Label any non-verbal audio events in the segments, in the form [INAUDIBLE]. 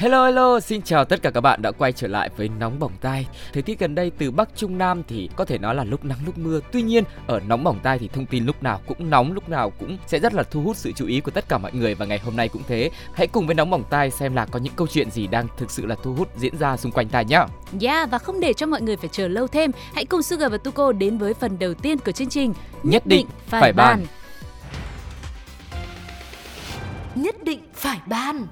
Hello hello, xin chào tất cả các bạn đã quay trở lại với Nóng Bỏng Tai. Thời tiết gần đây từ Bắc Trung Nam thì có thể nói là lúc nắng lúc mưa. Tuy nhiên, ở Nóng Bỏng Tai thì thông tin lúc nào cũng nóng, lúc nào cũng sẽ rất là thu hút sự chú ý của tất cả mọi người và ngày hôm nay cũng thế. Hãy cùng với Nóng Bỏng Tai xem là có những câu chuyện gì đang thực sự là thu hút diễn ra xung quanh ta nhé. Yeah, và không để cho mọi người phải chờ lâu thêm Hãy cùng Sugar và Tuko đến với phần đầu tiên của chương trình Nhất định phải bàn. Nhất định phải ban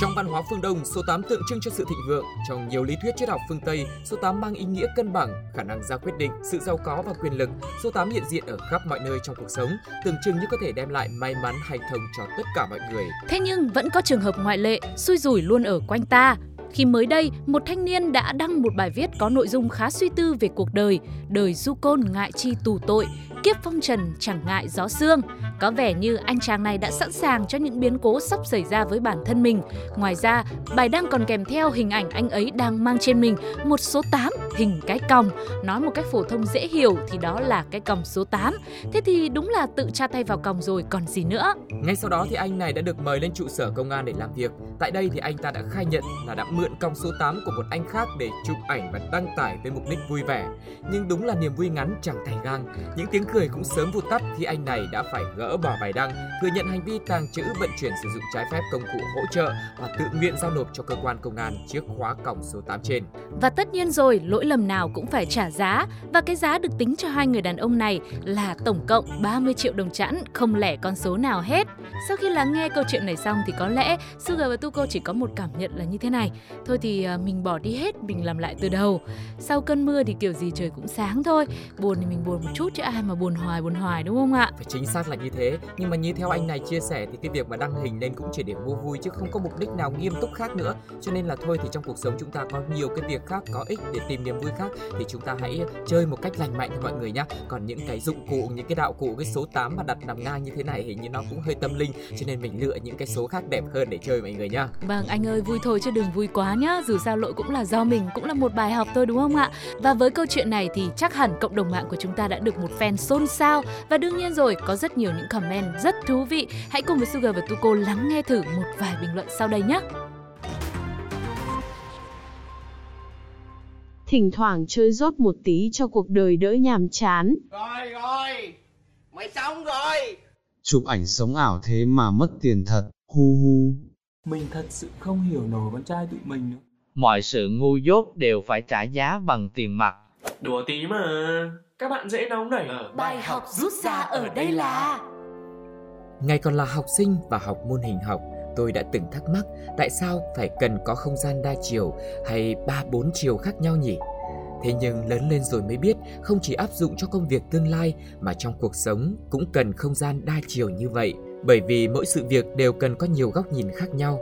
trong văn hóa phương Đông, số 8 tượng trưng cho sự thịnh vượng. Trong nhiều lý thuyết triết học phương Tây, số 8 mang ý nghĩa cân bằng, khả năng ra quyết định, sự giàu có và quyền lực. Số 8 hiện diện ở khắp mọi nơi trong cuộc sống, tượng trưng như có thể đem lại may mắn hanh thông cho tất cả mọi người. Thế nhưng vẫn có trường hợp ngoại lệ, xui rủi luôn ở quanh ta. Khi mới đây, một thanh niên đã đăng một bài viết có nội dung khá suy tư về cuộc đời, đời du côn ngại chi tù tội, kiếp phong trần chẳng ngại gió sương. Có vẻ như anh chàng này đã sẵn sàng cho những biến cố sắp xảy ra với bản thân mình. Ngoài ra, bài đăng còn kèm theo hình ảnh anh ấy đang mang trên mình một số 8 hình cái còng. Nói một cách phổ thông dễ hiểu thì đó là cái còng số 8. Thế thì đúng là tự tra tay vào còng rồi còn gì nữa. Ngay sau đó thì anh này đã được mời lên trụ sở công an để làm việc. Tại đây thì anh ta đã khai nhận là đã mượn còng số 8 của một anh khác để chụp ảnh và đăng tải với mục đích vui vẻ. Nhưng đúng là niềm vui ngắn chẳng thành gang. Những tiếng cười cũng sớm vụt tắt khi anh này đã phải gỡ bỏ bài đăng, thừa nhận hành vi tàng trữ vận chuyển sử dụng trái phép công cụ hỗ trợ và tự nguyện giao nộp cho cơ quan công an chiếc khóa còng số 8 trên. Và tất nhiên rồi, lỗi lầm nào cũng phải trả giá và cái giá được tính cho hai người đàn ông này là tổng cộng 30 triệu đồng chẵn, không lẻ con số nào hết. Sau khi lắng nghe câu chuyện này xong thì có lẽ Sugar và Tuko chỉ có một cảm nhận là như thế này. Thôi thì à, mình bỏ đi hết, mình làm lại từ đầu. Sau cơn mưa thì kiểu gì trời cũng sáng thôi. Buồn thì mình buồn một chút chứ ai mà buồn hoài buồn hoài đúng không ạ? Phải chính xác là như thế, nhưng mà như theo anh này chia sẻ thì cái việc mà đăng hình lên cũng chỉ để mua vui chứ không có mục đích nào nghiêm túc khác nữa. Cho nên là thôi thì trong cuộc sống chúng ta có nhiều cái việc khác có ích để tìm niềm vui khác thì chúng ta hãy chơi một cách lành mạnh thôi mọi người nhá. Còn những cái dụng cụ, những cái đạo cụ cái số 8 mà đặt nằm ngang như thế này hình như nó cũng hơi tâm linh cho nên mình lựa những cái số khác đẹp hơn để chơi mọi người nhá. Vâng, anh ơi vui thôi chứ đừng vui quá nhá. Dù sao lỗi cũng là do mình, cũng là một bài học thôi đúng không ạ? Và với câu chuyện này thì chắc hẳn cộng đồng mạng của chúng ta đã được một fan xôn xao và đương nhiên rồi có rất nhiều những comment rất thú vị. Hãy cùng với Sugar và Tuko lắng nghe thử một vài bình luận sau đây nhé. Thỉnh thoảng chơi rốt một tí cho cuộc đời đỡ nhàm chán. Rồi rồi, mày xong rồi. Chụp ảnh sống ảo thế mà mất tiền thật, hu hu. Mình thật sự không hiểu nổi con trai tụi mình nữa. Mọi sự ngu dốt đều phải trả giá bằng tiền mặt. Đùa tí mà, các bạn dễ nóng nảy. Bài học rút ra ở đây là Ngày còn là học sinh và học môn hình học, tôi đã từng thắc mắc tại sao phải cần có không gian đa chiều hay ba bốn chiều khác nhau nhỉ? Thế nhưng lớn lên rồi mới biết không chỉ áp dụng cho công việc tương lai mà trong cuộc sống cũng cần không gian đa chiều như vậy. Bởi vì mỗi sự việc đều cần có nhiều góc nhìn khác nhau.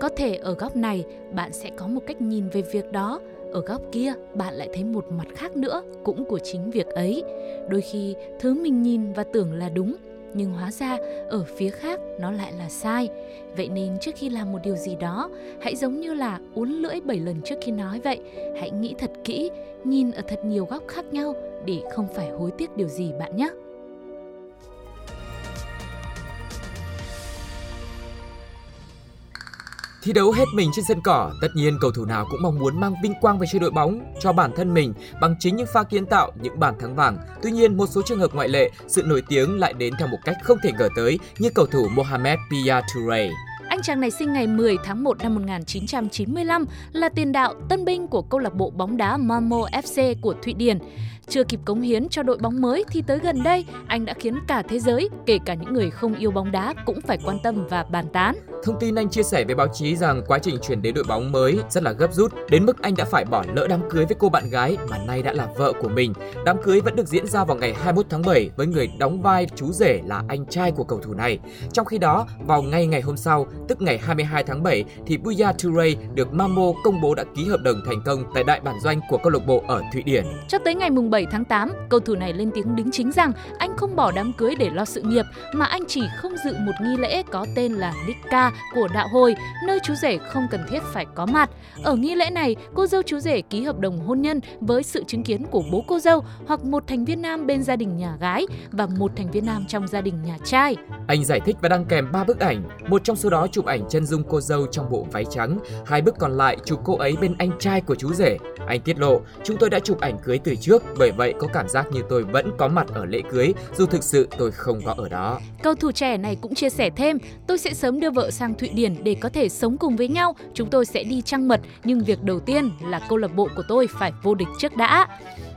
Có thể ở góc này bạn sẽ có một cách nhìn về việc đó, ở góc kia bạn lại thấy một mặt khác nữa cũng của chính việc ấy. Đôi khi thứ mình nhìn và tưởng là đúng nhưng hóa ra ở phía khác nó lại là sai. Vậy nên trước khi làm một điều gì đó, hãy giống như là uốn lưỡi 7 lần trước khi nói vậy. Hãy nghĩ thật kỹ, nhìn ở thật nhiều góc khác nhau để không phải hối tiếc điều gì bạn nhé. Thi đấu hết mình trên sân cỏ, tất nhiên cầu thủ nào cũng mong muốn mang vinh quang về cho đội bóng, cho bản thân mình bằng chính những pha kiến tạo, những bàn thắng vàng. Tuy nhiên, một số trường hợp ngoại lệ, sự nổi tiếng lại đến theo một cách không thể ngờ tới như cầu thủ Mohamed Pia Touré. Anh chàng này sinh ngày 10 tháng 1 năm 1995, là tiền đạo tân binh của câu lạc bộ bóng đá Malmo FC của Thụy Điển. Chưa kịp cống hiến cho đội bóng mới thì tới gần đây, anh đã khiến cả thế giới, kể cả những người không yêu bóng đá cũng phải quan tâm và bàn tán. Thông tin anh chia sẻ với báo chí rằng quá trình chuyển đến đội bóng mới rất là gấp rút, đến mức anh đã phải bỏ lỡ đám cưới với cô bạn gái mà nay đã là vợ của mình. Đám cưới vẫn được diễn ra vào ngày 21 tháng 7 với người đóng vai chú rể là anh trai của cầu thủ này. Trong khi đó, vào ngay ngày hôm sau, tức ngày 22 tháng 7 thì Buya Toure được Mambo công bố đã ký hợp đồng thành công tại đại bản doanh của câu lạc bộ ở Thụy Điển. Cho tới ngày mùng 7 tháng 8, cầu thủ này lên tiếng đính chính rằng anh không bỏ đám cưới để lo sự nghiệp mà anh chỉ không dự một nghi lễ có tên là Nikka của đạo hồi, nơi chú rể không cần thiết phải có mặt. Ở nghi lễ này, cô dâu chú rể ký hợp đồng hôn nhân với sự chứng kiến của bố cô dâu hoặc một thành viên nam bên gia đình nhà gái và một thành viên nam trong gia đình nhà trai. Anh giải thích và đăng kèm 3 bức ảnh, một trong số đó chụp ảnh chân dung cô dâu trong bộ váy trắng, hai bức còn lại chụp cô ấy bên anh trai của chú rể. Anh tiết lộ, chúng tôi đã chụp ảnh cưới từ trước, bởi vậy có cảm giác như tôi vẫn có mặt ở lễ cưới, dù thực sự tôi không có ở đó. Cầu thủ trẻ này cũng chia sẻ thêm, tôi sẽ sớm đưa vợ sang Thụy Điển để có thể sống cùng với nhau. Chúng tôi sẽ đi trăng mật, nhưng việc đầu tiên là câu lạc bộ của tôi phải vô địch trước đã.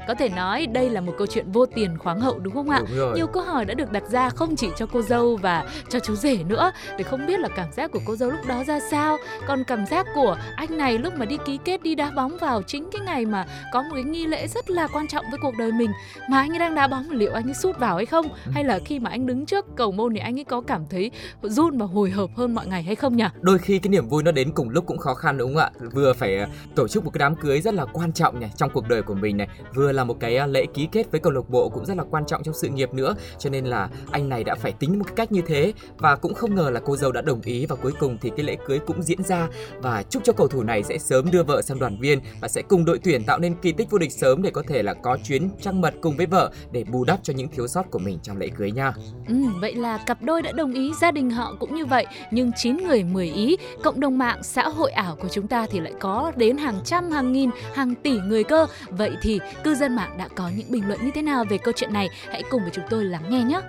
Có thể nói đây là một câu chuyện vô tiền khoáng hậu đúng không ạ? Đúng rồi. Nhiều câu hỏi đã được đặt ra không chỉ cho cô dâu và cho chú rể nữa để không biết là cảm giác của cô dâu lúc đó ra sao. Còn cảm giác của anh này lúc mà đi ký kết đi đá bóng vào chính cái ngày mà có một cái nghi lễ rất là quan trọng với cuộc đời mình mà anh ấy đang đá bóng liệu anh ấy sút vào hay không? Hay là khi mà anh đứng trước cầu môn thì anh ấy có cảm thấy run và hồi hộp hơn mọi ngày hay không nhỉ? Đôi khi cái niềm vui nó đến cùng lúc cũng khó khăn đúng không ạ? Vừa phải ờ, tổ chức một cái đám cưới rất là quan trọng này trong cuộc đời của mình này, vừa là một cái à, lễ ký kết với câu lạc bộ cũng rất là quan trọng trong sự nghiệp nữa. Cho nên là anh này đã phải tính một cái cách như thế và cũng không ngờ là cô dâu đã đồng ý và cuối cùng thì cái lễ cưới cũng diễn ra và chúc cho cầu thủ này sẽ sớm đưa vợ sang đoàn viên và sẽ cùng đội tuyển tạo nên kỳ tích vô địch sớm để có thể là có chuyến trăng mật cùng với vợ để bù đắp cho những thiếu sót của mình trong lễ cưới nha. Ừ, vậy là cặp đôi đã đồng ý, gia đình họ cũng như vậy, nhưng 9 người 10 ý, cộng đồng mạng xã hội ảo của chúng ta thì lại có đến hàng trăm, hàng nghìn, hàng tỷ người cơ. Vậy thì cư dân Dân mạng đã có những bình luận như thế nào về câu chuyện này? Hãy cùng với chúng tôi lắng nghe nhé.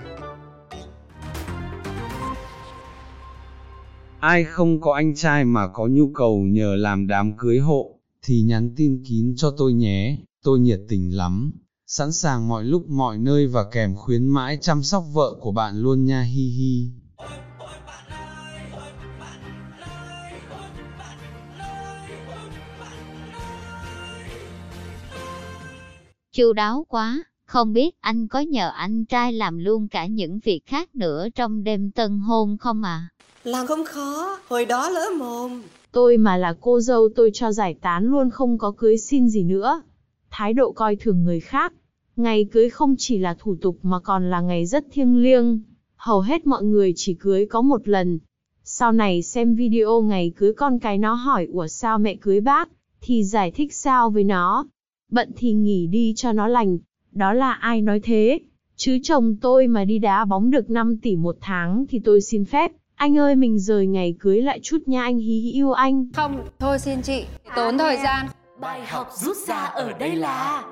Ai không có anh trai mà có nhu cầu nhờ làm đám cưới hộ, thì nhắn tin kín cho tôi nhé, tôi nhiệt tình lắm, sẵn sàng mọi lúc mọi nơi và kèm khuyến mãi chăm sóc vợ của bạn luôn nha hi hi. Chu đáo quá, không biết anh có nhờ anh trai làm luôn cả những việc khác nữa trong đêm tân hôn không à? Làm không khó, hồi đó lỡ mồm. Tôi mà là cô dâu tôi cho giải tán luôn không có cưới xin gì nữa. Thái độ coi thường người khác. Ngày cưới không chỉ là thủ tục mà còn là ngày rất thiêng liêng. Hầu hết mọi người chỉ cưới có một lần. Sau này xem video ngày cưới con cái nó hỏi ủa sao mẹ cưới bác, thì giải thích sao với nó. Bận thì nghỉ đi cho nó lành. Đó là ai nói thế? Chứ chồng tôi mà đi đá bóng được 5 tỷ một tháng thì tôi xin phép. Anh ơi mình rời ngày cưới lại chút nha anh hí hí yêu anh. Không, thôi xin chị, tốn thời gian. Bài học rút ra ở đây là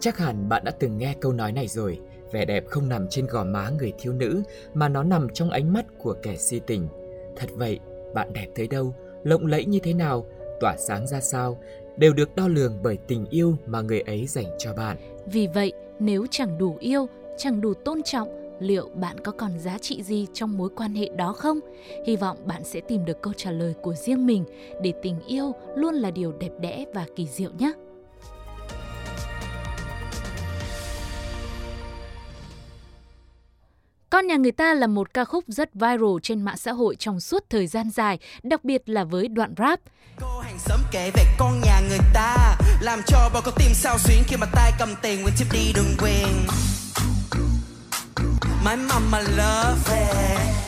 Chắc hẳn bạn đã từng nghe câu nói này rồi, vẻ đẹp không nằm trên gò má người thiếu nữ mà nó nằm trong ánh mắt của kẻ si tình. Thật vậy, bạn đẹp tới đâu, lộng lẫy như thế nào, tỏa sáng ra sao, đều được đo lường bởi tình yêu mà người ấy dành cho bạn. Vì vậy, nếu chẳng đủ yêu, chẳng đủ tôn trọng, liệu bạn có còn giá trị gì trong mối quan hệ đó không? Hy vọng bạn sẽ tìm được câu trả lời của riêng mình để tình yêu luôn là điều đẹp đẽ và kỳ diệu nhé. Con nhà người ta là một ca khúc rất viral trên mạng xã hội trong suốt thời gian dài, đặc biệt là với đoạn rap. Cô hàng xóm kể về con nhà người ta Làm cho bao con tim sao xuyến khi mà tay cầm tiền Nguyên chip đi đường quen. My mama love it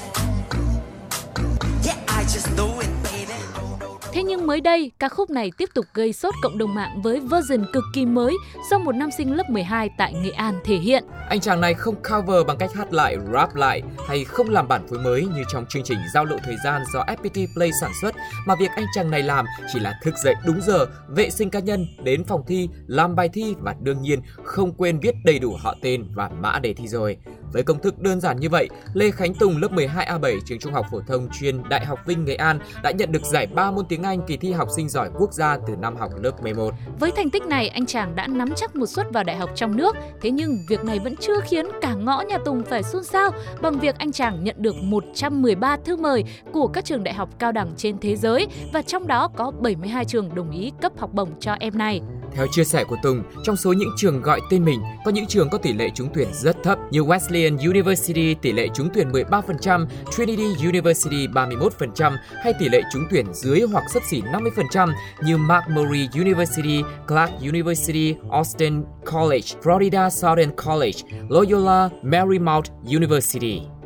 nhưng mới đây, ca khúc này tiếp tục gây sốt cộng đồng mạng với version cực kỳ mới do một nam sinh lớp 12 tại Nghệ An thể hiện. Anh chàng này không cover bằng cách hát lại, rap lại hay không làm bản phối mới như trong chương trình Giao lộ thời gian do FPT Play sản xuất, mà việc anh chàng này làm chỉ là thức dậy đúng giờ, vệ sinh cá nhân, đến phòng thi, làm bài thi và đương nhiên không quên viết đầy đủ họ tên và mã đề thi rồi. Với công thức đơn giản như vậy, Lê Khánh Tùng lớp 12A7 trường Trung học phổ thông chuyên Đại học Vinh Nghệ An đã nhận được giải 3 môn tiếng Anh kỳ thi học sinh giỏi quốc gia từ năm học lớp 11. Với thành tích này, anh chàng đã nắm chắc một suất vào đại học trong nước. Thế nhưng việc này vẫn chưa khiến cả ngõ nhà Tùng phải xôn xao bằng việc anh chàng nhận được 113 thư mời của các trường đại học cao đẳng trên thế giới và trong đó có 72 trường đồng ý cấp học bổng cho em này. Theo chia sẻ của Tùng, trong số những trường gọi tên mình, có những trường có tỷ lệ trúng tuyển rất thấp như Wesleyan University tỷ lệ trúng tuyển 13%, Trinity University 31% hay tỷ lệ trúng tuyển dưới hoặc sấp xỉ 50% như McMurray University, Clark University, Austin College, Florida Southern College, Loyola Marymount University.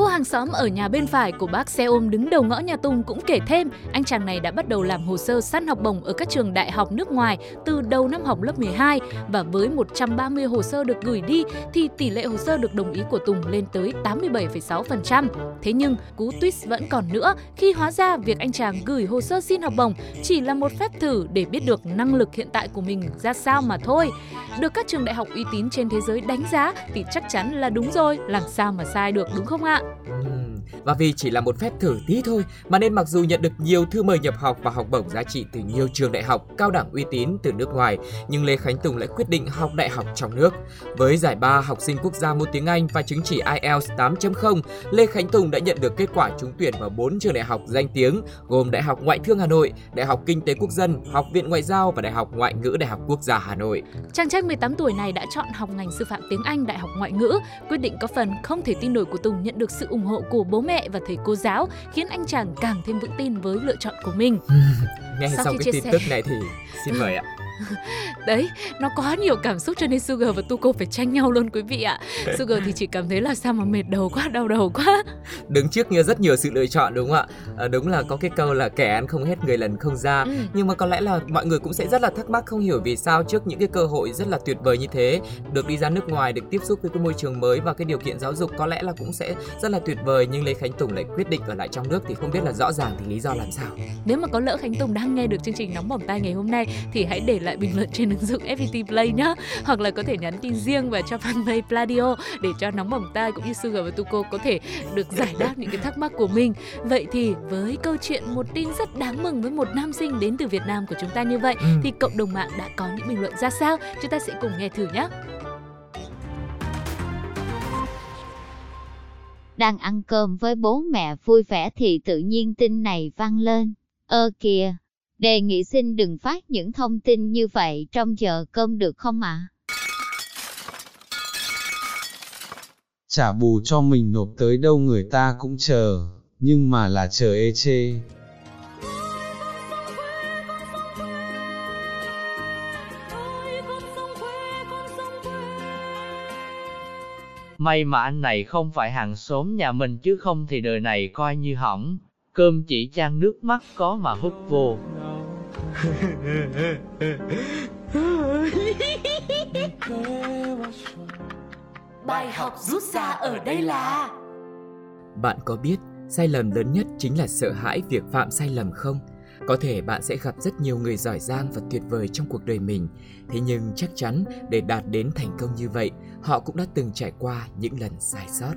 Cô hàng xóm ở nhà bên phải của bác xe ôm đứng đầu ngõ nhà Tùng cũng kể thêm, anh chàng này đã bắt đầu làm hồ sơ săn học bổng ở các trường đại học nước ngoài từ đầu năm học lớp 12 và với 130 hồ sơ được gửi đi thì tỷ lệ hồ sơ được đồng ý của Tùng lên tới 87,6%. Thế nhưng cú twist vẫn còn nữa khi hóa ra việc anh chàng gửi hồ sơ xin học bổng chỉ là một phép thử để biết được năng lực hiện tại của mình ra sao mà thôi. Được các trường đại học uy tín trên thế giới đánh giá thì chắc chắn là đúng rồi, làm sao mà sai được đúng không ạ? Và vì chỉ là một phép thử tí thôi mà nên mặc dù nhận được nhiều thư mời nhập học và học bổng giá trị từ nhiều trường đại học cao đẳng uy tín từ nước ngoài, nhưng Lê Khánh Tùng lại quyết định học đại học trong nước. Với giải ba học sinh quốc gia môn tiếng Anh và chứng chỉ IELTS 8.0, Lê Khánh Tùng đã nhận được kết quả trúng tuyển vào 4 trường đại học danh tiếng gồm Đại học Ngoại thương Hà Nội, Đại học Kinh tế Quốc dân, Học viện Ngoại giao và Đại học Ngoại ngữ Đại học Quốc gia Hà Nội. Chàng trai 18 tuổi này đã chọn học ngành sư phạm tiếng Anh Đại học Ngoại ngữ, quyết định có phần không thể tin nổi của Tùng nhận được sự ủng hộ của bố mẹ và thầy cô giáo, khiến anh chàng càng thêm vững tin với lựa chọn của mình. [LAUGHS] Nghe Sau khi cái chia tin sẻ- tức này thì xin mời ạ. [LAUGHS] Đấy, nó quá nhiều cảm xúc cho nên Sugar và Tuko phải tranh nhau luôn quý vị ạ. Sugar thì chỉ cảm thấy là sao mà mệt đầu quá, đau đầu quá. [LAUGHS] đứng trước như rất nhiều sự lựa chọn đúng không ạ à, đúng là có cái câu là kẻ ăn không hết người lần không ra Ừ. nhưng mà có lẽ là mọi người cũng sẽ rất là thắc mắc không hiểu vì sao trước những cái cơ hội rất là tuyệt vời như thế được đi ra nước ngoài được tiếp xúc với cái môi trường mới và cái điều kiện giáo dục có lẽ là cũng sẽ rất là tuyệt vời nhưng lê khánh tùng lại quyết định ở lại trong nước thì không biết là rõ ràng thì lý do làm sao Nếu mà có lỡ Khánh Tùng đang nghe được chương trình nóng bỏng tai ngày hôm nay thì hãy để lại bình luận trên ứng dụng FPT Play nhé. Hoặc là có thể nhắn tin riêng vào cho fanpage Pladio để cho nóng bỏng tai cũng như Sugar và Tuko có thể được giải đáp những cái thắc mắc của mình. Vậy thì với câu chuyện một tin rất đáng mừng với một nam sinh đến từ Việt Nam của chúng ta như vậy Ừ. thì cộng đồng mạng đã có những bình luận ra sao? Chúng ta sẽ cùng nghe thử nhé. Đang ăn cơm với bố mẹ vui vẻ thì tự nhiên tin này vang lên. Ơ kìa, đề nghị xin đừng phát những thông tin như vậy trong giờ cơm được không ạ? Trả bù cho mình nộp tới đâu người ta cũng chờ, nhưng mà là chờ ê chê. May mà anh này không phải hàng xóm nhà mình chứ không thì đời này coi như hỏng. Cơm chỉ chan nước mắt có mà hút vô. Bài học rút ra ở đây là bạn có biết sai lầm lớn nhất chính là sợ hãi việc phạm sai lầm không? Có thể bạn sẽ gặp rất nhiều người giỏi giang và tuyệt vời trong cuộc đời mình. Thế nhưng chắc chắn để đạt đến thành công như vậy họ cũng đã từng trải qua những lần sai sót.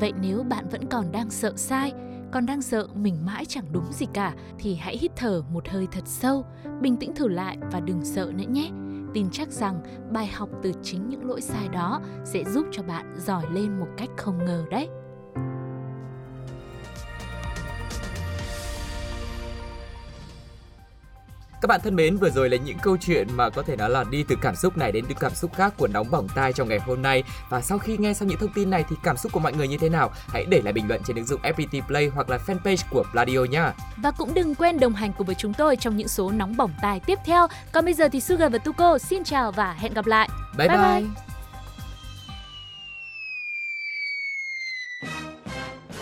Vậy nếu bạn vẫn còn đang sợ sai, còn đang sợ mình mãi chẳng đúng gì cả thì hãy hít thở một hơi thật sâu, bình tĩnh thử lại và đừng sợ nữa nhé. Tin chắc rằng bài học từ chính những lỗi sai đó sẽ giúp cho bạn giỏi lên một cách không ngờ đấy. Các bạn thân mến, vừa rồi là những câu chuyện mà có thể nói là đi từ cảm xúc này đến từ cảm xúc khác của nóng bỏng tai trong ngày hôm nay. Và sau khi nghe xong những thông tin này thì cảm xúc của mọi người như thế nào? Hãy để lại bình luận trên ứng dụng FPT Play hoặc là fanpage của Pladio nhá. Và cũng đừng quên đồng hành cùng với chúng tôi trong những số nóng bỏng tài tiếp theo. Còn bây giờ thì Sugar và Tuko xin chào và hẹn gặp lại. Bye bye. Bye bye.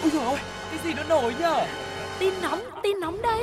Ôi dồi ôi, cái gì nó nổi nhở? Tin nóng, tin nóng đây.